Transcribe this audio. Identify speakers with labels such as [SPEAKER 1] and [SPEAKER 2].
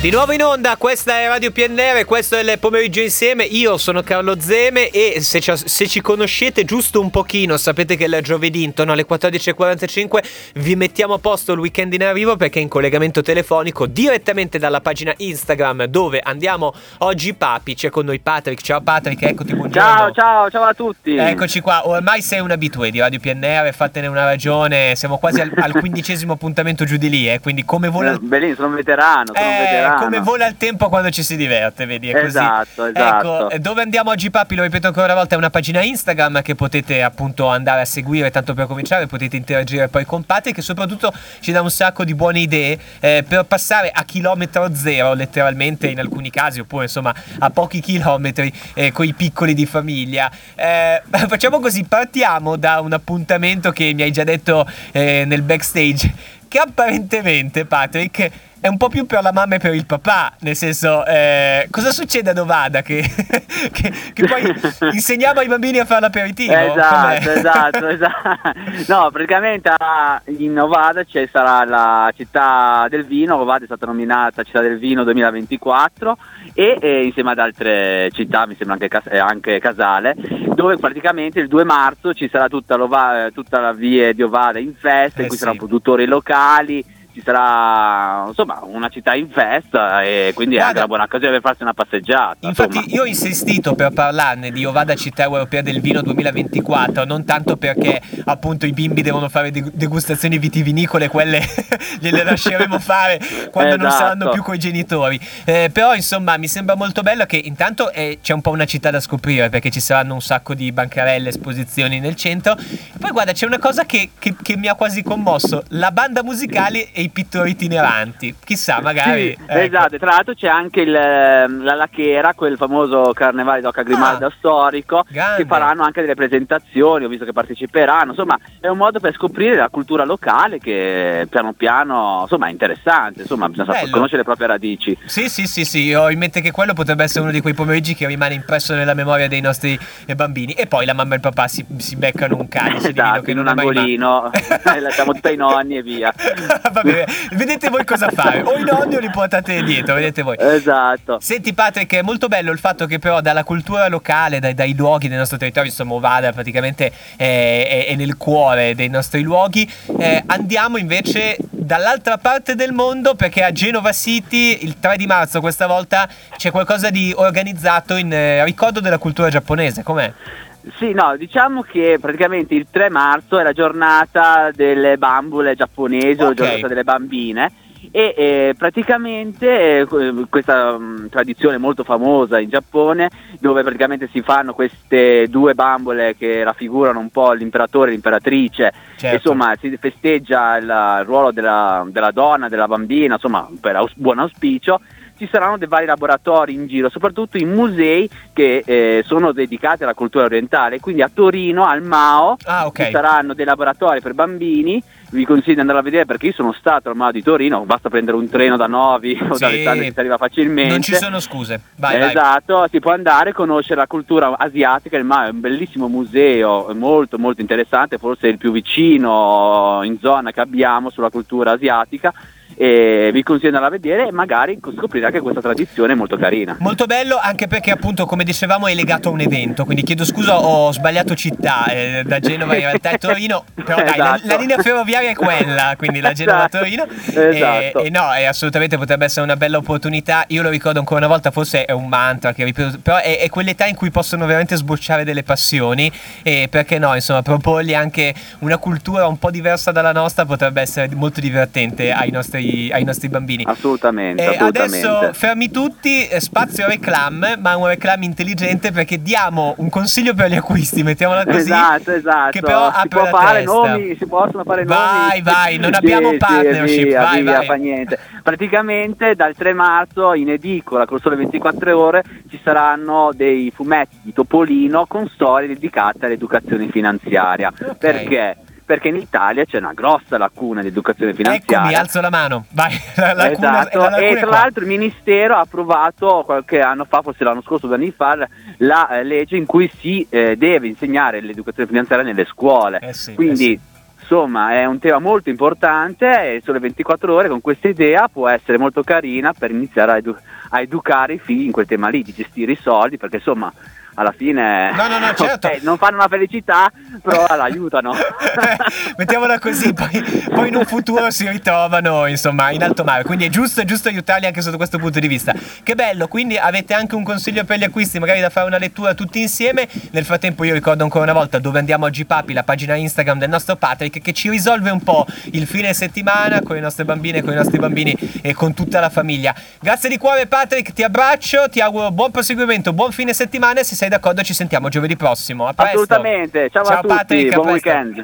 [SPEAKER 1] Di nuovo in onda, questa è Radio PNR, questo è il pomeriggio insieme, io sono Carlo Zeme e se ci, se ci conoscete giusto un pochino sapete che il giovedì intorno alle 14.45 vi mettiamo a posto il weekend in arrivo perché in collegamento telefonico direttamente dalla pagina Instagram dove andiamo oggi Papi, c'è con noi Patrick, ciao Patrick, eccoti, buongiorno.
[SPEAKER 2] Ciao, ciao, ciao a tutti.
[SPEAKER 1] Eccoci qua, ormai sei un abitué di Radio PNR, fatene una ragione, siamo quasi al, al quindicesimo appuntamento giù di lì, eh, quindi come vola...
[SPEAKER 2] Eh, Bellissimo, sono un veterano, sono
[SPEAKER 1] Eh,
[SPEAKER 2] un veterano.
[SPEAKER 1] Come vola il tempo quando ci si diverte, vedi? È così.
[SPEAKER 2] Esatto, esatto.
[SPEAKER 1] Ecco, dove andiamo oggi, Papi? Lo ripeto ancora una volta: è una pagina Instagram che potete appunto andare a seguire. Tanto per cominciare, potete interagire poi con Patrick, che soprattutto ci dà un sacco di buone idee eh, per passare a chilometro zero, letteralmente in alcuni casi, oppure insomma a pochi chilometri eh, con i piccoli di famiglia. Eh, facciamo così: partiamo da un appuntamento che mi hai già detto eh, nel backstage, che apparentemente, Patrick è un po' più per la mamma e per il papà, nel senso, eh, cosa succede a Novada che, che, che poi insegniamo ai bambini a fare l'aperitivo?
[SPEAKER 2] Esatto, esatto, esatto. No, praticamente a- in Novada ci sarà la città del vino, Novada è stata nominata città del vino 2024 e, eh, insieme ad altre città, mi sembra anche, eh, anche Casale, dove praticamente il 2 marzo ci sarà tutta, l'Ova- tutta la via di Ovada in festa,
[SPEAKER 1] Eh
[SPEAKER 2] in cui
[SPEAKER 1] sì.
[SPEAKER 2] saranno produttori locali. Ci sarà insomma una città in festa e quindi è
[SPEAKER 1] Guarda,
[SPEAKER 2] anche una buona occasione per farsi una passeggiata.
[SPEAKER 1] Infatti
[SPEAKER 2] insomma.
[SPEAKER 1] io ho insistito per parlarne di Ovada Città Europea del Vino 2024, non tanto perché appunto i bimbi devono fare deg- degustazioni vitivinicole, quelle gliele lasceremo fare quando non
[SPEAKER 2] Esatto.
[SPEAKER 1] saranno più coi genitori. Eh, però insomma mi sembra molto bello che intanto eh, c'è un po' una città da scoprire perché ci saranno un sacco di bancarelle, esposizioni nel centro. E poi guarda c'è una cosa che, che- che mi ha quasi commosso, la banda musicale e i pittori itineranti. Chissà magari...
[SPEAKER 2] Sì,
[SPEAKER 1] ecco.
[SPEAKER 2] esatto, tra l'altro c'è anche il, ehm, la Lachera, quel famoso carnevale d'Oca Grimalda
[SPEAKER 1] Ah,
[SPEAKER 2] storico,
[SPEAKER 1] grande.
[SPEAKER 2] che faranno anche delle presentazioni, ho visto che parteciperanno, insomma è un modo per scoprire la cultura locale che piano piano insomma è interessante, insomma bisogna
[SPEAKER 1] Bello.
[SPEAKER 2] conoscere le proprie radici.
[SPEAKER 1] Sì, sì, sì, sì, ho in mente che quello potrebbe essere uno di quei pomeriggi che rimane impresso nella memoria dei nostri eh, bambini. E poi la mamma e il papà si, si beccano un vino
[SPEAKER 2] Esatto, in un
[SPEAKER 1] mai mai-
[SPEAKER 2] angolino, e lasciamo tutto ai nonni e via.
[SPEAKER 1] Va bene, vedete voi cosa fare. O i nonni o li portate dietro, vedete voi.
[SPEAKER 2] Esatto.
[SPEAKER 1] Senti Patrick, è molto bello il fatto che però dalla cultura locale, dai, dai luoghi del nostro territorio, insomma Ovada praticamente è, è- è nel cuore dei nostri luoghi, eh, andiamo invece dall'altra parte del mondo perché a Genova City il 3 di marzo questa volta c'è qualcosa di organizzato in eh, ricordo della cultura giapponese, com'è?
[SPEAKER 2] Sì, no, diciamo che praticamente il 3 marzo è la giornata delle bambole giapponesi o la giornata delle bambine e eh, praticamente eh, que- questa mh, tradizione molto famosa in Giappone dove praticamente si fanno queste due bambole che raffigurano un po' l'imperatore e l'imperatrice
[SPEAKER 1] Certo.
[SPEAKER 2] insomma si festeggia il, il ruolo della, della donna, della bambina, insomma per aus- buon auspicio ci saranno dei vari laboratori in giro, soprattutto in musei che eh, sono dedicati alla cultura orientale. Quindi a Torino, al Mao,
[SPEAKER 1] Ah, ok.
[SPEAKER 2] ci saranno dei laboratori per bambini. Vi consiglio di andare a vedere perché io sono stato al Mao di Torino, basta prendere un treno da Novi o
[SPEAKER 1] Sì.
[SPEAKER 2] da Alessandria che si arriva facilmente.
[SPEAKER 1] Non ci sono scuse. Vai, vai.
[SPEAKER 2] esatto, si può andare a conoscere la cultura asiatica, il Mao è un bellissimo museo, molto molto interessante, forse il più vicino in zona che abbiamo sulla cultura asiatica e vi consiglio di andare a vedere e magari scoprire anche questa tradizione molto carina.
[SPEAKER 1] Molto bello anche perché appunto come dicevamo è legato a un evento, quindi chiedo scusa ho sbagliato città, eh, da Genova in realtà è Torino, però dai la,
[SPEAKER 2] Esatto.
[SPEAKER 1] la linea ferroviaria è quella, quindi la Genova-Torino
[SPEAKER 2] Esatto.
[SPEAKER 1] e, e no, e assolutamente potrebbe essere una bella opportunità, io lo ricordo ancora una volta, forse è un mantra che ripeto, però è, è quell'età in cui possono veramente sbocciare delle passioni e perché no, insomma proporgli anche una cultura un po' diversa dalla nostra potrebbe essere molto divertente ai nostri, ai nostri bambini.
[SPEAKER 2] Assolutamente, assolutamente.
[SPEAKER 1] adesso fermi tutti, eh, spazio reclam, ma un reclam intelligente perché diamo un consiglio per gli acquisti, mettiamola così.
[SPEAKER 2] Esatto, esatto.
[SPEAKER 1] Che però
[SPEAKER 2] si può fare
[SPEAKER 1] testa.
[SPEAKER 2] nomi, si possono fare
[SPEAKER 1] Vai,
[SPEAKER 2] nomi.
[SPEAKER 1] vai, non abbiamo
[SPEAKER 2] Sì, sì,
[SPEAKER 1] partnership,
[SPEAKER 2] via,
[SPEAKER 1] vai,
[SPEAKER 2] via,
[SPEAKER 1] vai.
[SPEAKER 2] fa niente. Praticamente dal 3 marzo in edicola con sole 24 ore ci saranno dei fumetti di Topolino con storie dedicate all'educazione finanziaria.
[SPEAKER 1] Ok.
[SPEAKER 2] Perché? Perché in Italia c'è una grossa lacuna di educazione
[SPEAKER 1] Eccomi,
[SPEAKER 2] finanziaria.
[SPEAKER 1] alzo la mano. Vai, la lacuna-
[SPEAKER 2] esatto,
[SPEAKER 1] la
[SPEAKER 2] e tra
[SPEAKER 1] qua.
[SPEAKER 2] l'altro il Ministero ha approvato qualche anno fa, forse l'anno scorso, due anni fa, la eh, legge in cui si eh, deve insegnare l'educazione finanziaria nelle scuole.
[SPEAKER 1] Eh sì,
[SPEAKER 2] Quindi
[SPEAKER 1] eh sì.
[SPEAKER 2] insomma è un tema molto importante e sulle 24 ore con questa idea può essere molto carina per iniziare a, edu- a educare i figli in quel tema lì, di gestire i soldi, perché insomma alla fine
[SPEAKER 1] no, no, no, certo.
[SPEAKER 2] okay, non fanno una felicità, però l'aiutano.
[SPEAKER 1] Mettiamola così, poi, poi, in un futuro si ritrovano insomma in alto mare, quindi è giusto, è giusto aiutarli anche sotto questo punto di vista. Che bello, quindi avete anche un consiglio per gli acquisti, magari da fare una lettura tutti insieme. Nel frattempo io ricordo ancora una volta dove andiamo a Papi, la pagina Instagram del nostro Patrick, che ci risolve un po' il fine settimana con le nostre bambine, con i nostri bambini e con tutta la famiglia. Grazie di cuore Patrick, ti abbraccio, ti auguro buon proseguimento, buon fine settimana e se sei d'accordo ci sentiamo giovedì prossimo. A presto.
[SPEAKER 2] Assolutamente, ciao, ciao a tutti, Patrick, buon weekend.